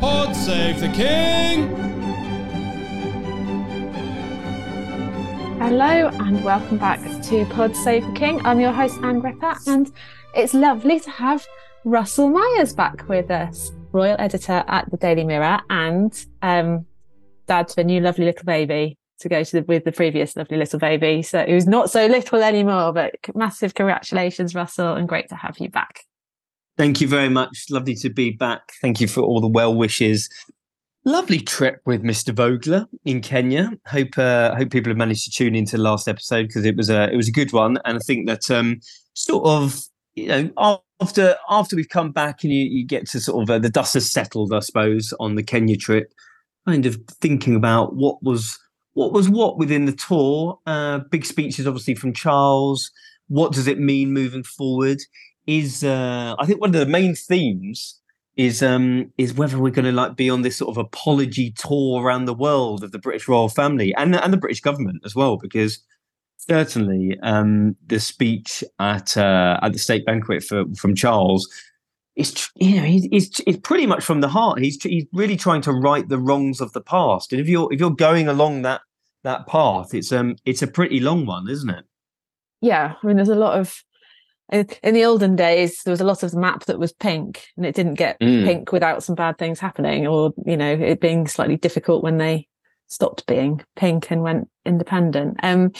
Pod save the king! Hello and welcome back to Pod Save the King. I'm your host Ann Gripper, and it's lovely to have Russell Myers back with us, royal editor at the Daily Mirror and um, dad to a new lovely little baby to go to the, with the previous lovely little baby. So who's not so little anymore, but massive congratulations, Russell, and great to have you back. Thank you very much. Lovely to be back. Thank you for all the well wishes. Lovely trip with Mr. Vogler in Kenya. Hope uh, hope people have managed to tune into the last episode because it was a it was a good one, and I think that um, sort of you know after after we've come back and you, you get to sort of uh, the dust has settled, I suppose, on the Kenya trip, kind of thinking about what was what was what within the tour. Uh, big speeches, obviously from Charles. What does it mean moving forward? Is uh, I think one of the main themes is um is whether we're going to like be on this sort of apology tour around the world of the British royal family and and the British government as well because certainly um the speech at uh, at the state banquet for from Charles is you know he's, he's, pretty much from the heart. He's he's really trying to right the wrongs of the past. And if you're if you're going along that that path it's um it's a pretty long one isn't it? Yeah i mean there's a lot of in the olden days there was a lot of the map that was pink and it didn't get mm. pink without some bad things happening or you know it being slightly difficult when they stopped being pink and went independent um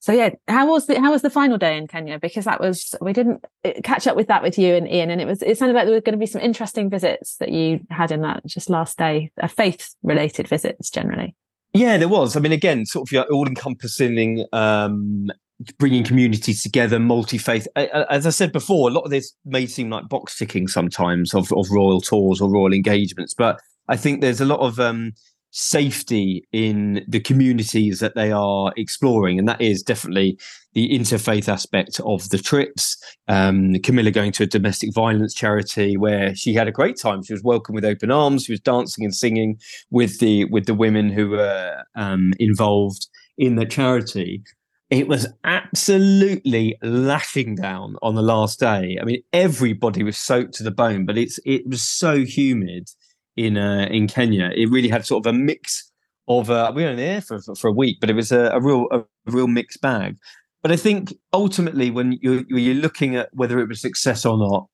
so yeah how was the how was the final day in kenya because that was we didn't uh, catch up with that with you and ian and it was it sounded like there were going to be some interesting visits that you had in that just last day uh, faith related visits generally yeah, there was. I mean, again, sort of your all encompassing um, bringing communities together, multi faith. As I said before, a lot of this may seem like box ticking sometimes of, of royal tours or royal engagements, but I think there's a lot of um, safety in the communities that they are exploring, and that is definitely the interfaith aspect of the trips. Um, Camilla going to a domestic violence charity where she had a great time. She was welcomed with open arms. She was dancing and singing with the with the women who were um, involved in the charity it was absolutely lashing down on the last day. I mean, everybody was soaked to the bone, but it's it was so humid in uh, in Kenya. It really had sort of a mix of uh, we were in there for, for, for a week, but it was a, a real a, real mixed bag. But I think ultimately, when you're you're looking at whether it was success or not,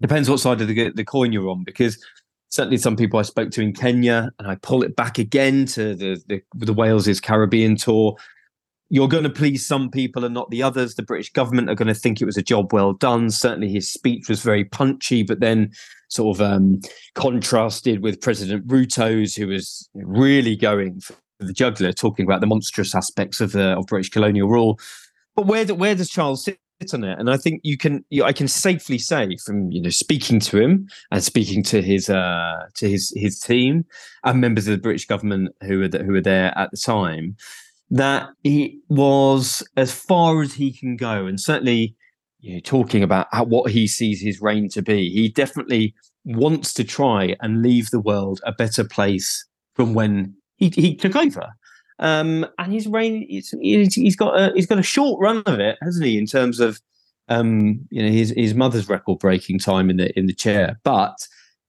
depends what side of the the coin you're on. Because certainly, some people I spoke to in Kenya, and I pull it back again to the the, the Wales's Caribbean tour you're going to please some people and not the others. The British government are going to think it was a job well done. Certainly, his speech was very punchy, but then sort of um, contrasted with President Ruto's, who was really going for the juggler, talking about the monstrous aspects of the of British colonial rule. But where do, where does Charles sit on it? And I think you can you, I can safely say from you know speaking to him and speaking to his uh, to his his team and members of the British government who were who were there at the time that he was as far as he can go, and certainly, you know, talking about how, what he sees his reign to be, he definitely wants to try and leave the world a better place from when he, he took over. Um, and his reign, he's, got a he's got a short run of it, hasn't he? In terms of um, you know his his mother's record breaking time in the in the chair, but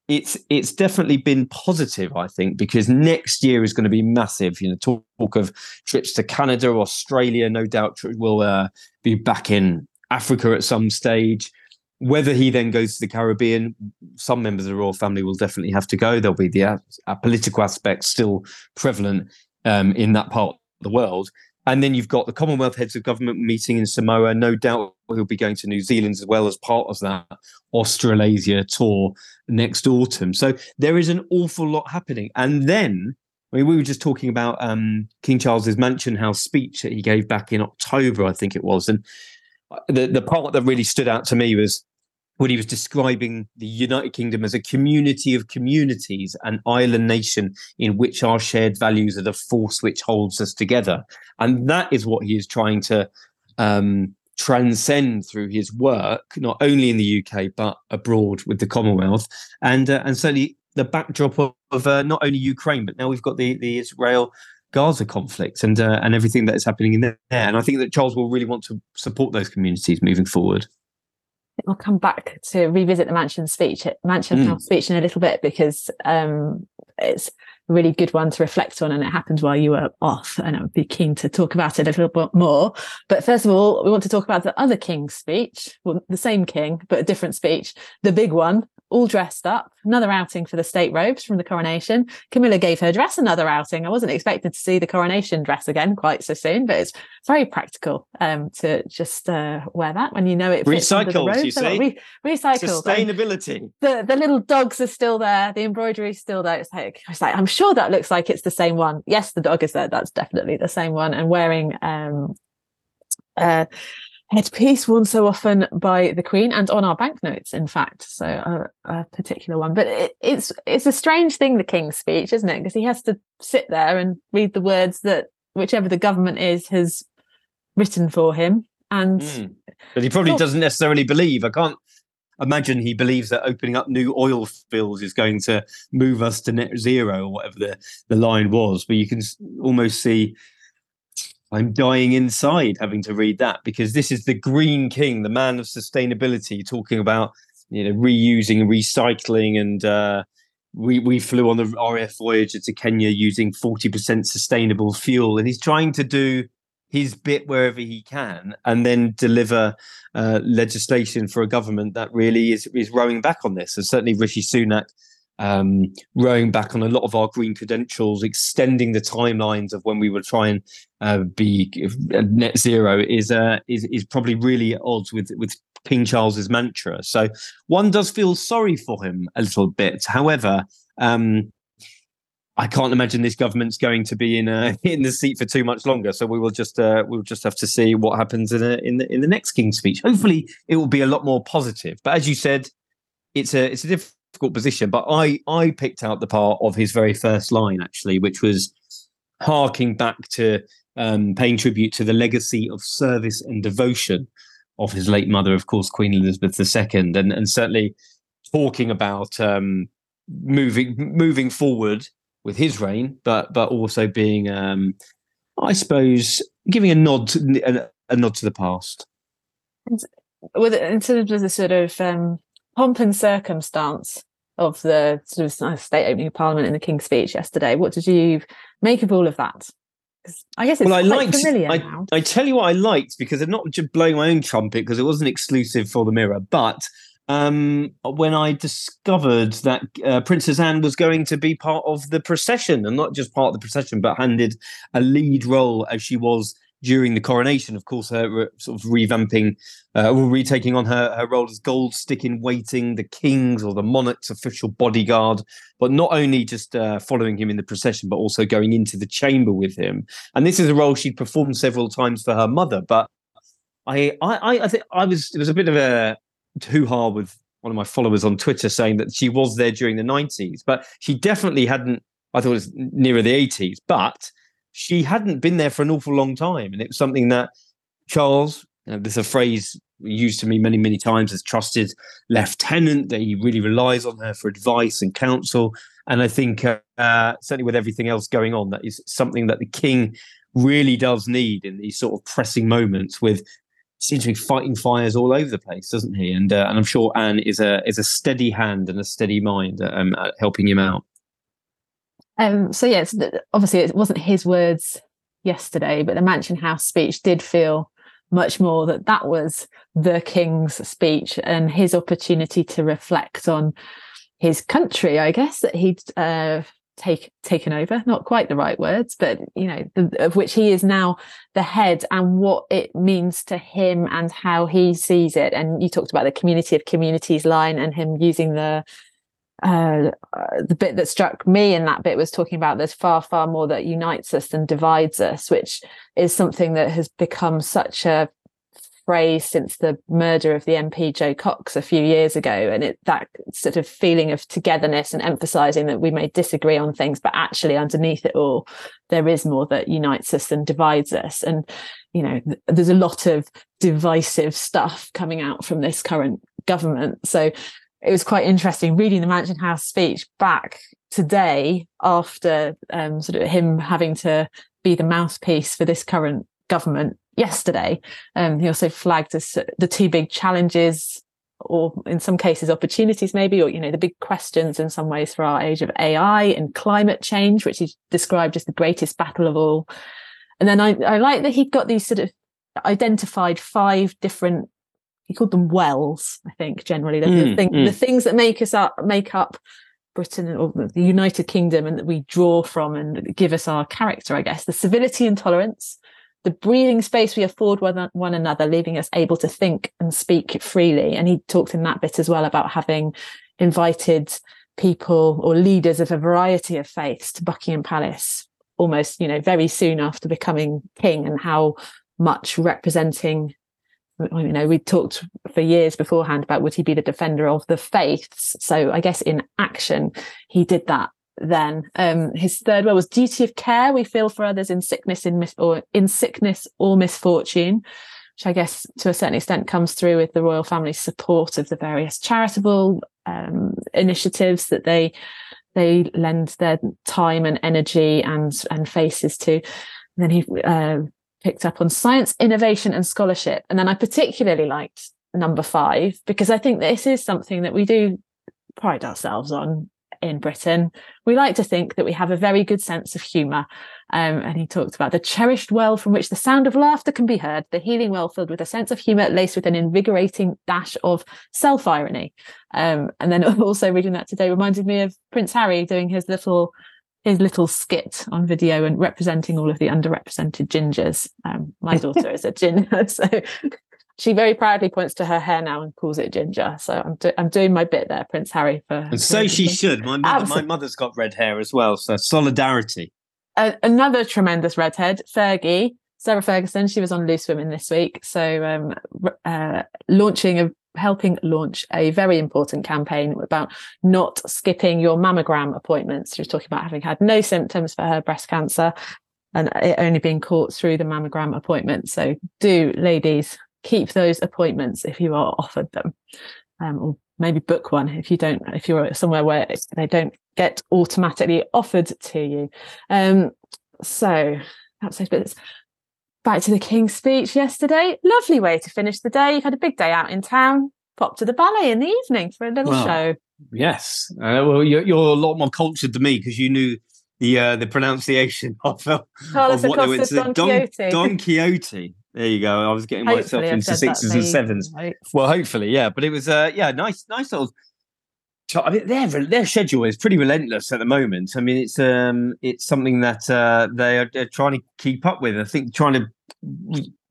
it's it's definitely been positive, I think, because next year is going to be massive. You know, talk, talk of trips to Canada, Australia, no doubt will uh, be back in Africa at some stage. whether he then goes to the Caribbean, some members of the royal family will definitely have to go. There'll be the political aspect still prevalent um, in that part of the world. And then you've got the Commonwealth heads of government meeting in Samoa. No doubt he'll be going to New Zealand as well as part of that Australasia tour next autumn. So there is an awful lot happening. And then, I mean, we were just talking about um, King Charles's Mansion House speech that he gave back in October, I think it was. And the, the part that really stood out to me was when he was describing the United Kingdom as a community of communities, an island nation in which our shared values are the force which holds us together. And that is what he is trying to um, transcend through his work, not only in the UK, but abroad with the Commonwealth. And, uh, and certainly the backdrop of, of uh, not only Ukraine, but now we've got the, the Israel Gaza conflict and uh, and everything that is happening in there. And I think that Charles will really want to support those communities moving forward. I'll come back to revisit the Mansion speech, Mansion mm. House speech in a little bit because um, it's a really good one to reflect on, and it happened while you were off, and I would be keen to talk about it a little bit more. But first of all, we want to talk about the other King's speech, well, the same King but a different speech, the big one all dressed up. Another outing for the state robes from the coronation. Camilla gave her dress another outing. I wasn't expected to see the coronation dress again quite so soon, but it's very practical um, to just uh, wear that when you know it. Recycled, you see. Re- recycled. Sustainability. the the little dogs are still there. The embroidery is still there. It's like, it's like I'm sure that looks like it's the same one. Yes, the dog is there. That's definitely the same one. And wearing um, uh, headpiece worn so often by the Queen and on our banknotes, in fact. So a, a particular one, but it, it's it's a strange thing, the King's speech, isn't it? Because he has to sit there and read the words that whichever the government is has written for him, and mm. but he probably doesn't necessarily believe. I can't imagine he believes that opening up new oil fields is going to move us to net zero or whatever the, the line was. But you can almost see I'm dying inside having to read that because this is the Green King, the man of sustainability, talking about you know reusing recycling. And uh, we we flew on the RAF Voyager to Kenya using 40% sustainable fuel, and he's trying to do his bit wherever he can, and then deliver uh, legislation for a government that really is is rowing back on this. And certainly Rishi Sunak um, rowing back on a lot of our green credentials, extending the timelines of when we will try and uh, be uh, net zero is uh, is is probably really at odds with with King Charles's mantra. So one does feel sorry for him a little bit. However, um, I can't imagine this government's going to be in a, in the seat for too much longer. So we will just uh, we'll just have to see what happens in a, in the in the next King's speech. Hopefully, it will be a lot more positive. But as you said, it's a it's a different difficult position. But I I picked out the part of his very first line actually, which was harking back to um, paying tribute to the legacy of service and devotion of his late mother, of course, Queen Elizabeth II, and and certainly talking about um, moving moving forward with his reign, but but also being, um, I suppose, giving a nod to, a, a nod to the past. With in terms of the sort of um, pomp and circumstance of the sort of state opening of Parliament in the King's speech yesterday. What did you make of all of that? I guess it's well, I liked, familiar I, now. I tell you what I liked because I'm not just blowing my own trumpet because it wasn't exclusive for the Mirror, but um, when I discovered that uh, Princess Anne was going to be part of the procession and not just part of the procession, but handed a lead role as she was during the coronation. Of course, her sort of revamping uh, or retaking on her, her role as gold stick in waiting, the king's or the monarch's official bodyguard, but not only just uh, following him in the procession, but also going into the chamber with him. And this is a role she performed several times for her mother. But I, I, I think I was, it was a bit of a hoo ha with one of my followers on Twitter saying that she was there during the 90s, but she definitely hadn't. I thought it was nearer the 80s, but she hadn't been there for an awful long time. And it was something that Charles, you know, there's a phrase used to me many, many times as trusted lieutenant, that he really relies on her for advice and counsel. And I think, uh, uh, certainly with everything else going on, that is something that the king really does need in these sort of pressing moments with seems to be fighting fires all over the place, doesn't he? And uh, and I'm sure Anne is a is a steady hand and a steady mind um, at helping him out. Um, so yes, obviously it wasn't his words yesterday, but the Mansion House speech did feel much more that that was the king's speech and his opportunity to reflect on his country, I guess, that he'd uh, take taken over. Not quite the right words, but you know, the, of which he is now the head, and what it means to him and how he sees it. And you talked about the community of communities line and him using the uh, the bit that struck me in that bit was talking about there's far far more that unites us than divides us which is something that has become such a phrase since the murder of the MP Jo Cox a few years ago, and it that sort of feeling of togetherness and emphasising that we may disagree on things, but actually underneath it all, there is more that unites us than divides us. And you know, th- there's a lot of divisive stuff coming out from this current government. So it was quite interesting reading the Mansion House speech back today after um, sort of him having to be the mouthpiece for this current government yesterday. Um, he also flagged as the two big challenges, or in some cases opportunities, maybe, or you know, the big questions in some ways for our age of AI and climate change, which he described as the greatest battle of all. And then I, I like that he got these sort of identified five different. He called them wells, I think, generally the, mm, the, thing, mm. the things that make us up, make up Britain or the United Kingdom, and that we draw from and give us our character. I guess the civility and tolerance, the breathing space we afford one, one another, leaving us able to think and speak freely. And he talked in that bit as well about having invited people or leaders of a variety of faiths to Buckingham Palace almost, you know, very soon after becoming king and how much representing you know, we talked for years beforehand about would he be the defender of the faiths? So I guess in action, he did that then. Um, his third well was duty of care. We feel for others in sickness, in mis- or in sickness or misfortune, which I guess to a certain extent comes through with the royal family's support of the various charitable um, initiatives that they they lend their time and energy and and faces to. And then he uh, picked up on science, innovation, and scholarship. And then I particularly liked number five because I think this is something that we do pride ourselves on in Britain, we like to think that we have a very good sense of humour. Um, and he talked about the cherished well from which the sound of laughter can be heard, the healing well filled with a sense of humour laced with an invigorating dash of self irony. Um, and then also reading that today reminded me of Prince Harry doing his little his little skit on video and representing all of the underrepresented gingers. Um, my daughter is a ginger, so she very proudly points to her hair now and calls it ginger. So I'm do- I'm doing my bit there, Prince Harry. For and so she should. My mother, my mother's got red hair as well. So solidarity. Uh, another tremendous redhead, Fergie. Sarah Ferguson, she was on Loose Women this week. So um, uh, launching a helping launch a very important campaign about not skipping your mammogram appointments. She was talking about having had no symptoms for her breast cancer and it only being caught through the mammogram appointment. So do, ladies, keep those appointments if you are offered them, um, or maybe book one if you don't, if you're somewhere where they don't get automatically offered to you. Um, so that's those. Back to the King's speech yesterday. Lovely way to finish the day. You've had a big day out in town. Pop to the ballet in the evening for a little well, show. Yes. Uh, well, you're, you're a lot more cultured than me because you knew the uh, the pronunciation of, uh, of what they went to. Don, Don Quixote. Don Quixote. There you go. I was getting hopefully myself into sixes and sevens. Right. Well, hopefully, yeah. But it was, uh, yeah, nice, nice little. I mean, their their schedule is pretty relentless at the moment. I mean, it's um, it's something that uh, they are trying to keep up with. I think trying to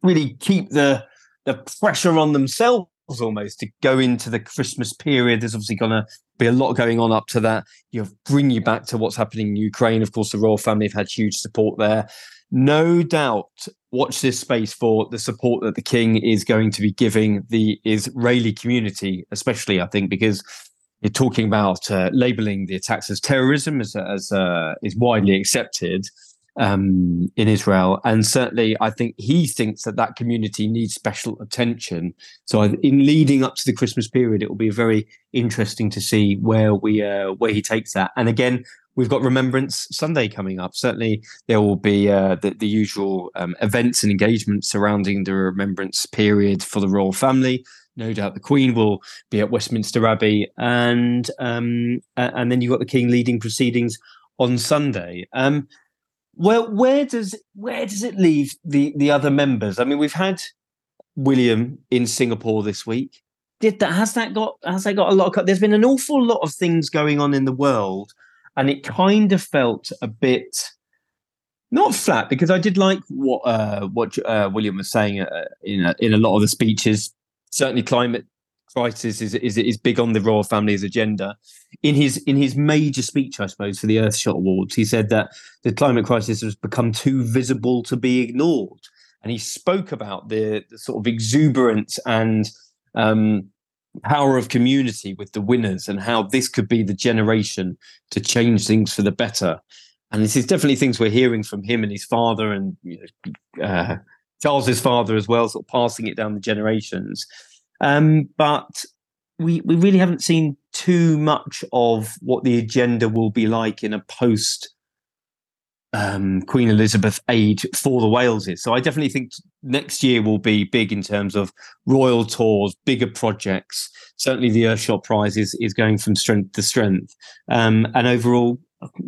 really keep the the pressure on themselves almost to go into the Christmas period. There's obviously going to be a lot going on up to that. You know, bring you back to what's happening in Ukraine. Of course, the royal family have had huge support there no doubt watch this space for the support that the king is going to be giving the Israeli community, especially, I think, because you're talking about uh, labeling the attacks as terrorism, as, as uh, is widely accepted um, in Israel. And certainly, I think he thinks that that community needs special attention. So, in leading up to the Christmas period, it will be very interesting to see where we uh, where he takes that. And again, we've got Remembrance Sunday coming up. Certainly, there will be uh, the, the, usual um, events and engagements surrounding the Remembrance period for the royal family. No doubt the Queen will be at Westminster Abbey, and um, and then you've got the King leading proceedings on Sunday. Um, well, where does where does it leave the the other members? I mean, we've had William in Singapore this week. Did that has that got has that got a lot of there's been an awful lot of things going on in the world and it kind of felt a bit not flat because I did like what uh, what uh, William was saying uh, in a, in a lot of the speeches. Certainly, climate crisis is, is is big on the royal family's agenda. In his in his major speech, I suppose, for the Earthshot Awards, he said that the climate crisis has become too visible to be ignored, and he spoke about the, the sort of exuberance and um, power of community with the winners, and how this could be the generation to change things for the better and this is definitely things we're hearing from him and his father and you know, uh, Charles's father as well, sort of passing it down the generations. Um, but we we really haven't seen too much of what the agenda will be like in a post um, Queen Elizabeth age for the Waleses. So I definitely think next year will be big in terms of royal tours, bigger projects. Certainly, the Earthshot Prize is, is going from strength to strength, um, and overall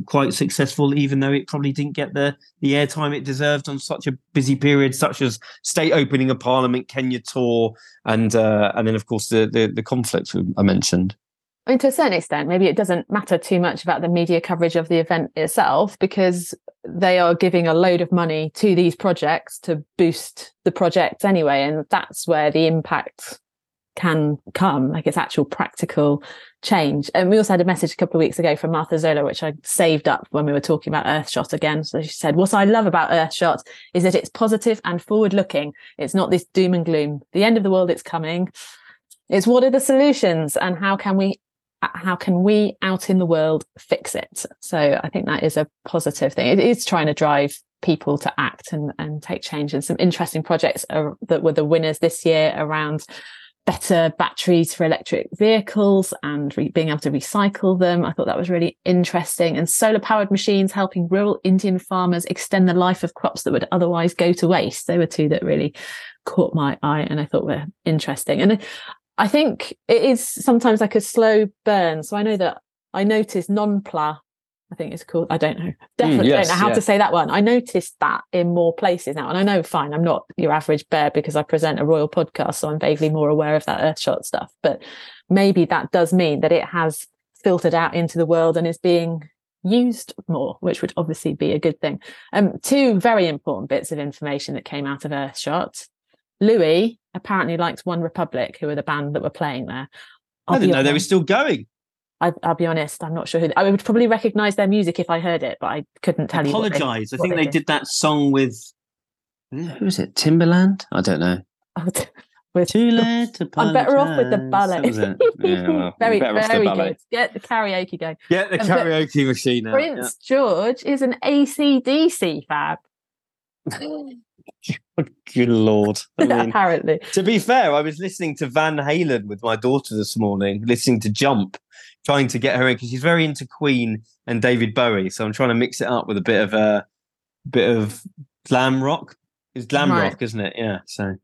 quite successful, even though it probably didn't get the the airtime it deserved on such a busy period, such as state opening of Parliament, Kenya tour, and uh, and then of course the, the the conflict I mentioned. I mean, to a certain extent, maybe it doesn't matter too much about the media coverage of the event itself because they are giving a load of money to these projects to boost the projects anyway, and that's where the impact can come, like it's actual practical change. And we also had a message a couple of weeks ago from Martha Zola, which I saved up when we were talking about Earthshot again. So she said, What I love about Earthshot is that it's positive and forward looking. It's not this doom and gloom. The end of the world, it's coming. It's what are the solutions and how can we how can we out in the world fix it? So I think that is a positive thing. It is trying to drive people to act and, and take change and some interesting projects are, that were the winners this year around better batteries for electric vehicles and re- being able to recycle them. I thought that was really interesting. And solar powered machines helping rural Indian farmers extend the life of crops that would otherwise go to waste. They were two that really caught my eye and I thought were interesting. And I think it is sometimes like a slow burn. So I know that I noticed non-pla I think it's called. I don't know. Hmm, Definitely mm, yes, don't know how yeah. to say that one. I noticed that in more places now. And I know, fine, I'm not your average bear because I present a royal podcast. So I'm vaguely more aware of that Earthshot stuff. But maybe that does mean that it has filtered out into the world and is being used more, which would obviously be a good thing. Um, two very important bits of information that came out of Earthshot. Louis apparently liked One Republic, who were the band that were playing there. I did not know they were still going. I, will be honest, I'm not sure who. I would probably recognize their music if I heard it, but I couldn't tell Apologize. you. Apologize. I think they, they did. that song with who was it? Timbaland? I don't know. with, Too late to I'm better off with the ballet. Yeah, well, very, very good. Get the karaoke going. Get the um, karaoke machine out. Prince yeah. George is an ACDC fab. Good lord! I mean, Apparently, to be fair, I was listening to Van Halen with my daughter this morning, listening to Jump, trying to get her in because she's very into Queen and David Bowie. So I'm trying to mix it up with a bit of a bit of glam rock. It's glam right. rock, isn't it? Yeah. So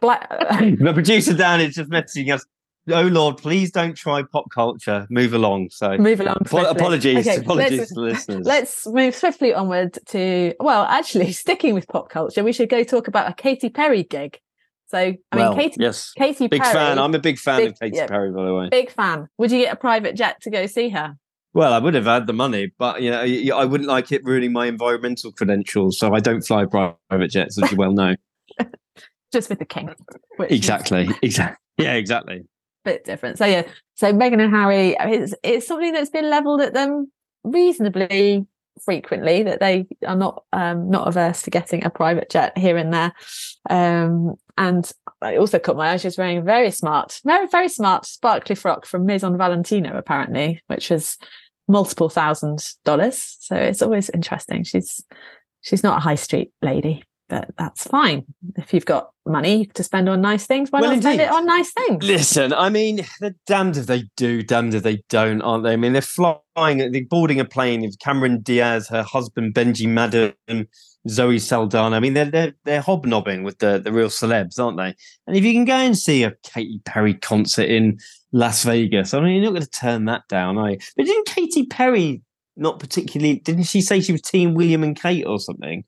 Black- the producer Dan is just messaging us. Oh Lord, please don't try pop culture. Move along. So move along. apologies, okay, apologies to listeners. Let's move swiftly onward to well, actually, sticking with pop culture, we should go talk about a Katy Perry gig. So I well, mean, Katy, yes, Katy big Perry, fan. I'm a big fan big, of Katy yeah, Perry, by the way. Big fan. Would you get a private jet to go see her? Well, I would have had the money, but you know, I wouldn't like it ruining my environmental credentials. So I don't fly private jets, as you well know. Just with the king. Exactly. Is... Exactly. Yeah. Exactly. Bit different. So yeah. So Meghan and Harry, it's it's something that's been levelled at them reasonably frequently that they are not um, not averse to getting a private jet here and there. Um, and I also caught my eye. She's wearing very smart, very very smart sparkly frock from Maison Valentino, apparently, which was multiple thousand dollars. So it's always interesting. She's she's not a high street lady but that's fine. If you've got money to spend on nice things, why well, not indeed. spend it on nice things? Listen, I mean, they're damned if they do, damned if they don't, aren't they? I mean, they're flying, they're boarding a plane with Cameron Diaz, her husband Benji Madden, Zoe Saldana. I mean, they're they're they're hobnobbing with the the real celebs, aren't they? And if you can go and see a Katy Perry concert in Las Vegas, I mean, you're not going to turn that down, are you? But didn't Katy Perry not particularly? Didn't she say she was Team William and Kate or something?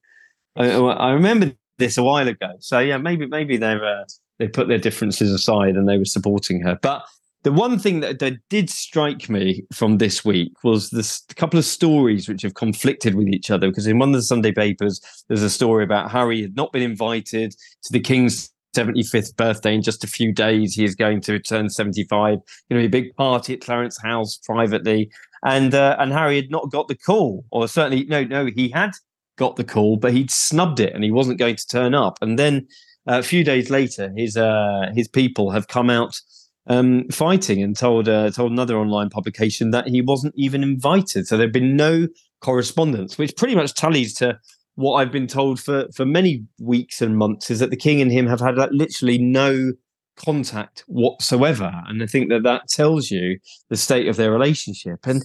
I, I remember this a while ago. So yeah, maybe maybe they're uh, they put their differences aside and they were supporting her. But the one thing that, that did strike me from this week was this couple of stories which have conflicted with each other. Because in one of the Sunday papers, there's a story about Harry had not been invited to the King's 75th birthday in just a few days. He is going to turn 75. You know, a big party at Clarence House privately, and uh, and Harry had not got the call, or certainly no, no, he had got the call, but he'd snubbed it and he wasn't going to turn up. And then uh, a few days later, his uh, his people have come out um, fighting and told uh, told another online publication that he wasn't even invited. So there'd been no correspondence, which pretty much tallies to what I've been told for for many weeks and months is that the king and him have had like, literally no contact whatsoever, and I think that that tells you the state of their relationship. And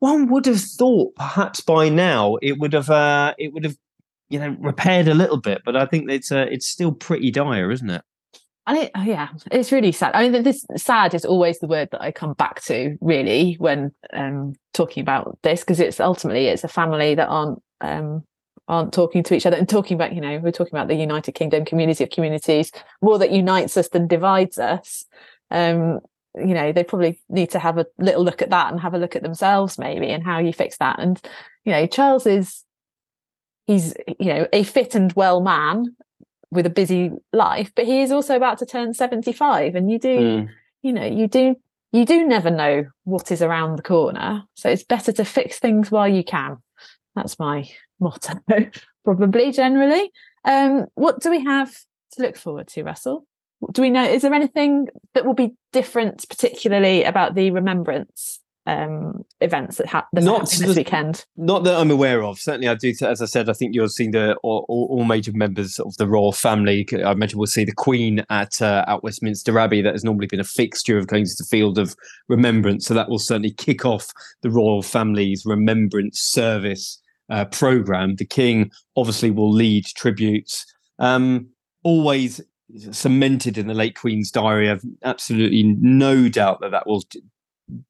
one would have thought perhaps by now it would have uh, it would have you know repaired a little bit, but I think it's uh, it's still pretty dire, isn't it? And it, oh, yeah, it's really sad. I mean, this sad is always the word that I come back to, really, when um, talking about this, because it's ultimately it's a family that aren't um, aren't talking to each other and talking about, you know, we're talking about the United Kingdom community of communities, more that unites us than divides us. Um, you know, they probably need to have a little look at that and have a look at themselves, maybe, and how you fix that. And you know, Charles is he's you know a fit and well man with a busy life, but he is also about to turn 75. And you do, mm. you know, you do, you do never know what is around the corner. So it's better to fix things while you can. That's my motto, probably generally. Um, what do we have to look forward to, Russell? Do we know, is there anything that will be different, particularly about the remembrance um, events that, ha- that not this weekend? Not that I'm aware of. Certainly, I do. As I said, I think you'll see the all, all, major members of the royal family. I mentioned we'll see the Queen at uh, at Westminster Abbey. That has normally been a fixture of going to the Field of Remembrance. So that will certainly kick off the royal family's remembrance service uh, program. The King obviously will lead tributes. Um, always cemented in the late Queen's diary. I've absolutely no doubt that that will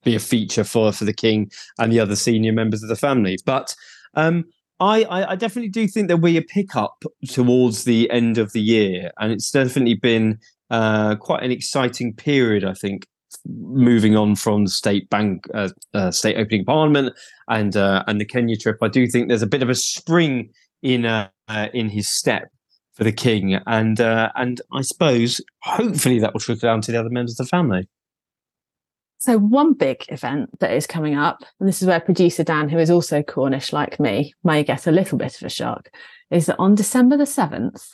be a feature for for the king and the other senior members of the family. But um, I, I, definitely do think there'll be a pickup towards the end of the year, and it's definitely been uh, quite an exciting period. I think moving on from state bank, uh, uh, state opening parliament, and uh, and the Kenya trip, I do think there's a bit of a spring in uh, uh, in his step for the king, and uh, and I suppose hopefully that will trickle down to the other members of the family. So, one big event that is coming up, and this is where producer Dan, who is also Cornish like me, may get a little bit of a shock, is that on December the 7th,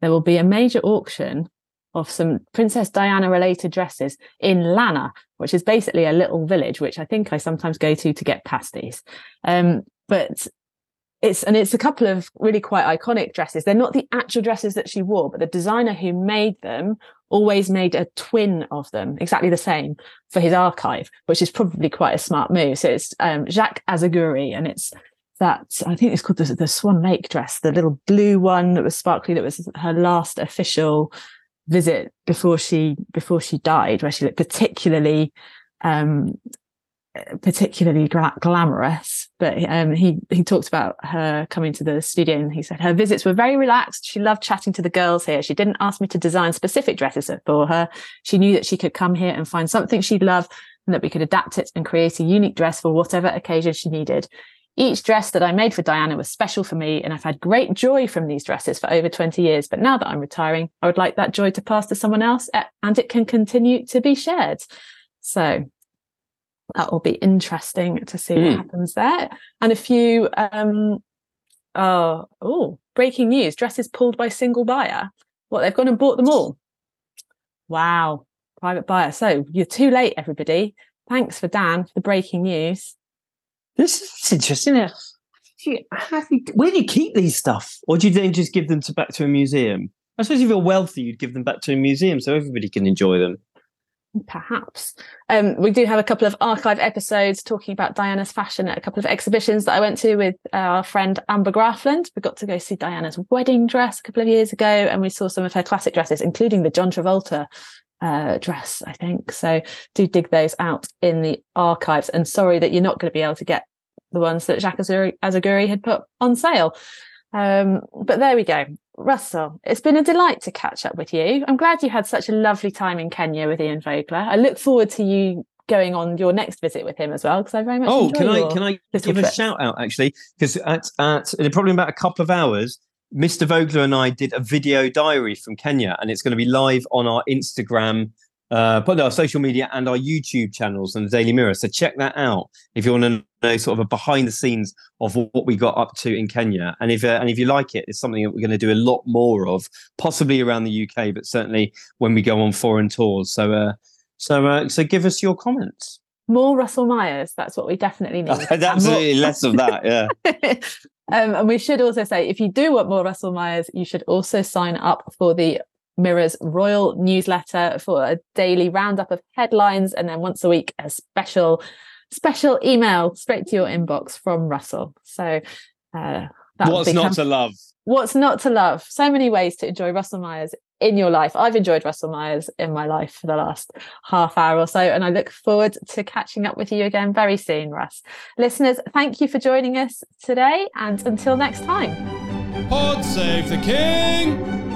there will be a major auction of some Princess Diana related dresses in Lanner, which is basically a little village, which I think I sometimes go to to get pasties. Um, but it's and it's a couple of really quite iconic dresses. They're not the actual dresses that she wore, but the designer who made them always made a twin of them, exactly the same, for his archive, which is probably quite a smart move. So it's um, Jacques Azagury, and it's that I think it's called the, the Swan Lake dress, the little blue one that was sparkly. That was her last official visit before she before she died, where she looked particularly um, particularly glamorous, but um, he he talked about her coming to the studio and he said her visits were very relaxed. She loved chatting to the girls here. She didn't ask me to design specific dresses for her. She knew that she could come here and find something she'd love and that we could adapt it and create a unique dress for whatever occasion she needed. Each dress that I made for Diana was special for me, and I've had great joy from these dresses for over 20 years. But now that I'm retiring, I would like that joy to pass to someone else and it can continue to be shared. So that will be interesting to see mm. what hmm. happens there. And a few um uh oh breaking news dresses pulled by single buyer. What they've gone and bought them all. Wow, private buyer. So you're too late, everybody. Thanks for Dan for the breaking news. This is interesting. How do you, where do you keep these stuff? Or do you then just give them to back to a museum? I suppose if you're wealthy, you'd give them back to a museum so everybody can enjoy them. Perhaps. Um, we do have a couple of archive episodes talking about Diana's fashion at a couple of exhibitions that I went to with our friend Amber Graafland. We got to go see Diana's wedding dress a couple of years ago, and we saw some of her classic dresses, including the John Travolta uh, dress, I think. So do dig those out in the archives. And sorry that you're not going to be able to get the ones that Jacques Azagury had put on sale. Um, but there we go. Russell, it's been a delight to catch up with you. I'm glad you had such a lovely time in Kenya with Ian Vogler. I look forward to you going on your next visit with him as well because I very much. Oh, can I can I give trip. a shout out actually? Because at at in probably about a couple of hours, Mr. Vogler and I did a video diary from Kenya, and it's going to be live on our Instagram, uh, but our social media and our YouTube channels and the Daily Mirror. So check that out if you want to know sort of a behind the scenes of what we got up to in Kenya. And if uh, and if you like it, it's something that we're going to do a lot more of, possibly around the UK, but certainly when we go on foreign tours. So. Uh, so, uh, so give us your comments. More Russell Myers. That's what we definitely need. Absolutely, less of that. Yeah. um, and we should also say, if you do want more Russell Myers, you should also sign up for the Mirror's Royal newsletter for a daily roundup of headlines, and then once a week a special special email straight to your inbox from Russell. So, uh, what's not to love? What's not to love? So many ways to enjoy Russell Myers in your life. I've enjoyed Russell Myers in my life for the last half hour or so, and I look forward to catching up with you again very soon, Russ. Listeners, thank you for joining us today, and until next time. Pod save the king!